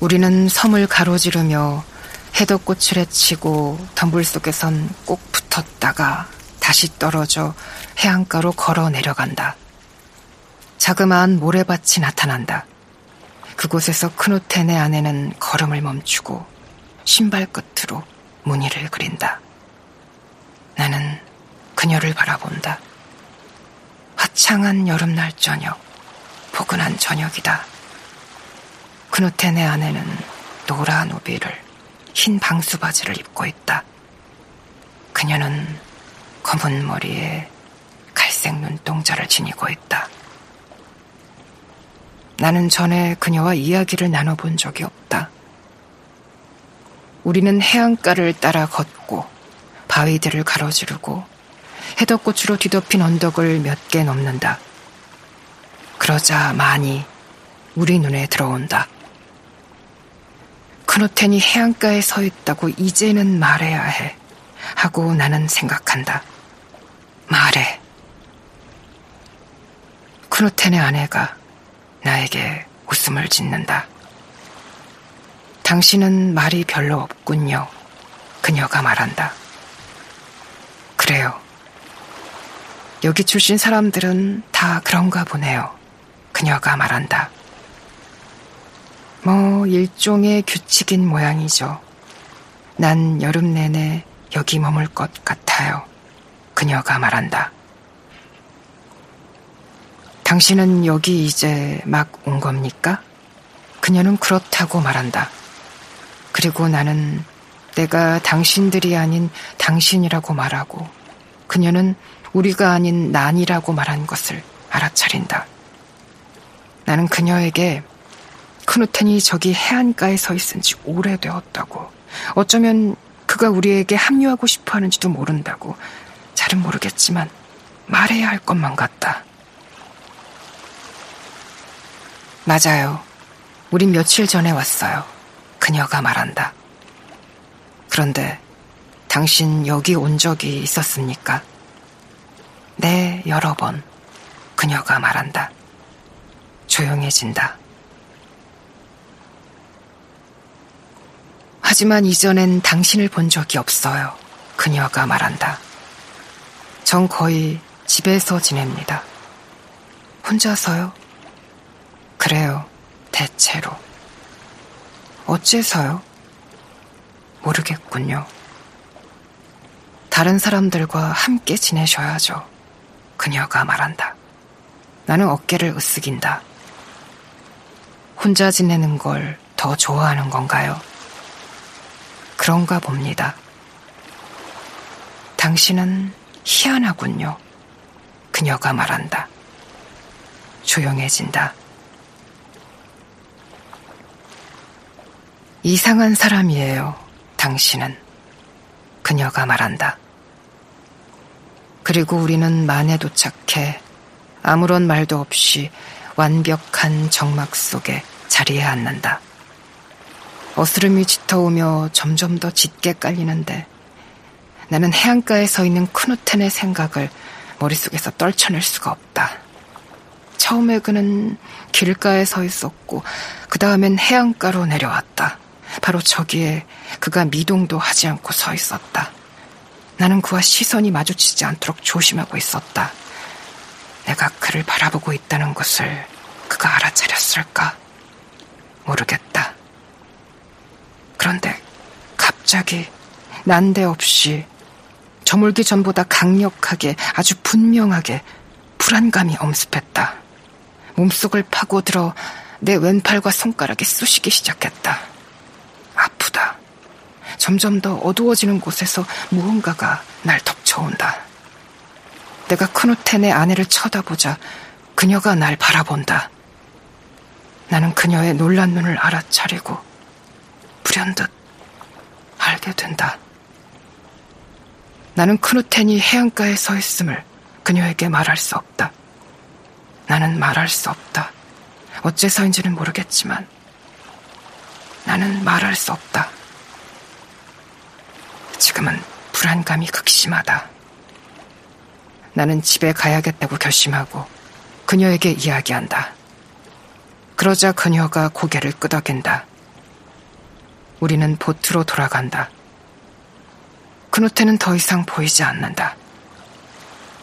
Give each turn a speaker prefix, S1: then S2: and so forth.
S1: 우리는 섬을 가로지르며 해돋꽃을 헤치고 덤불 속에선 꼭 붙었다가 다시 떨어져 해안가로 걸어 내려간다. 자그마한 모래밭이 나타난다. 그곳에서 크누텐의 아내는 걸음을 멈추고 신발 끝으로 무늬를 그린다. 나는 그녀를 바라본다. 화창한 여름날 저녁, 포근한 저녁이다. 크누텐의 아내는 노란 우비를 흰 방수 바지를 입고 있다. 그녀는 검은 머리에 갈색 눈동자를 지니고 있다. 나는 전에 그녀와 이야기를 나눠본 적이 없다. 우리는 해안가를 따라 걷고 바위들을 가로지르고 해덕꽃으로 뒤덮인 언덕을 몇 개 넘는다. 그러자 많이 우리 눈에 들어온다. 크노텐이 해안가에 서 있다고 이제는 말해야 해. 하고 나는 생각한다. 말해. 크노텐의 아내가 나에게 웃음을 짓는다. 당신은 말이 별로 없군요. 그녀가 말한다. 그래요. 여기 출신 사람들은 다 그런가 보네요. 그녀가 말한다. 뭐, 일종의 규칙인 모양이죠. 난 여름 내내 여기 머물 것 같아요. 그녀가 말한다. 당신은 여기 이제 막 온 겁니까? 그녀는 그렇다고 말한다. 그리고 나는 내가 당신들이 아닌 당신이라고 말하고 그녀는 우리가 아닌 난이라고 말한 것을 알아차린다. 나는 그녀에게 크누텐이 저기 해안가에 서 있은 지 오래되었다고 어쩌면 그가 우리에게 합류하고 싶어 하는지도 모른다고 잘은 모르겠지만 말해야 할 것만 같다. 맞아요. 우린 며칠 전에 왔어요. 그녀가 말한다. 그런데 당신 여기 온 적이 있었습니까? 네, 여러 번. 그녀가 말한다. 조용해진다. 하지만 이전엔 당신을 본 적이 없어요. 그녀가 말한다. 전 거의 집에서 지냅니다. 혼자서요? 그래요, 대체로. 어째서요? 모르겠군요. 다른 사람들과 함께 지내셔야죠. 그녀가 말한다. 나는 어깨를 으쓱인다. 혼자 지내는 걸 더 좋아하는 건가요? 그런가 봅니다. 당신은 희한하군요. 그녀가 말한다. 조용해진다. 이상한 사람이에요. 당신은. 그녀가 말한다. 그리고 우리는 만에 도착해 아무런 말도 없이 완벽한 정막 속에 자리에 앉는다. 어스름이 짙어오며 점점 더 짙게 깔리는데 나는 해안가에 서 있는 크누텐의 생각을 머릿속에서 떨쳐낼 수가 없다. 처음에 그는 길가에 서 있었고 그 다음엔 해안가로 내려왔다. 바로 저기에 그가 미동도 하지 않고 서 있었다. 나는 그와 시선이 마주치지 않도록 조심하고 있었다. 내가 그를 바라보고 있다는 것을 그가 알아차렸을까? 모르겠다. 그런데 갑자기 난데없이 저물기 전보다 강력하게 아주 분명하게 불안감이 엄습했다. 몸속을 파고들어 내 왼팔과 손가락이 쑤시기 시작했다. 아프다. 점점 더 어두워지는 곳에서 무언가가 날 덮쳐온다. 내가 크누텐의 아내를 쳐다보자 그녀가 날 바라본다. 나는 그녀의 놀란 눈을 알아차리고 불현듯 알게 된다. 나는 크누텐이 해안가에 서 있음을 그녀에게 말할 수 없다. 나는 말할 수 없다. 어째서인지는 모르겠지만 나는 말할 수 없다. 지금은 불안감이 극심하다. 나는 집에 가야겠다고 결심하고 그녀에게 이야기한다. 그러자 그녀가 고개를 끄덕인다. 우리는 보트로 돌아간다. 그노테는 더 이상 보이지 않는다.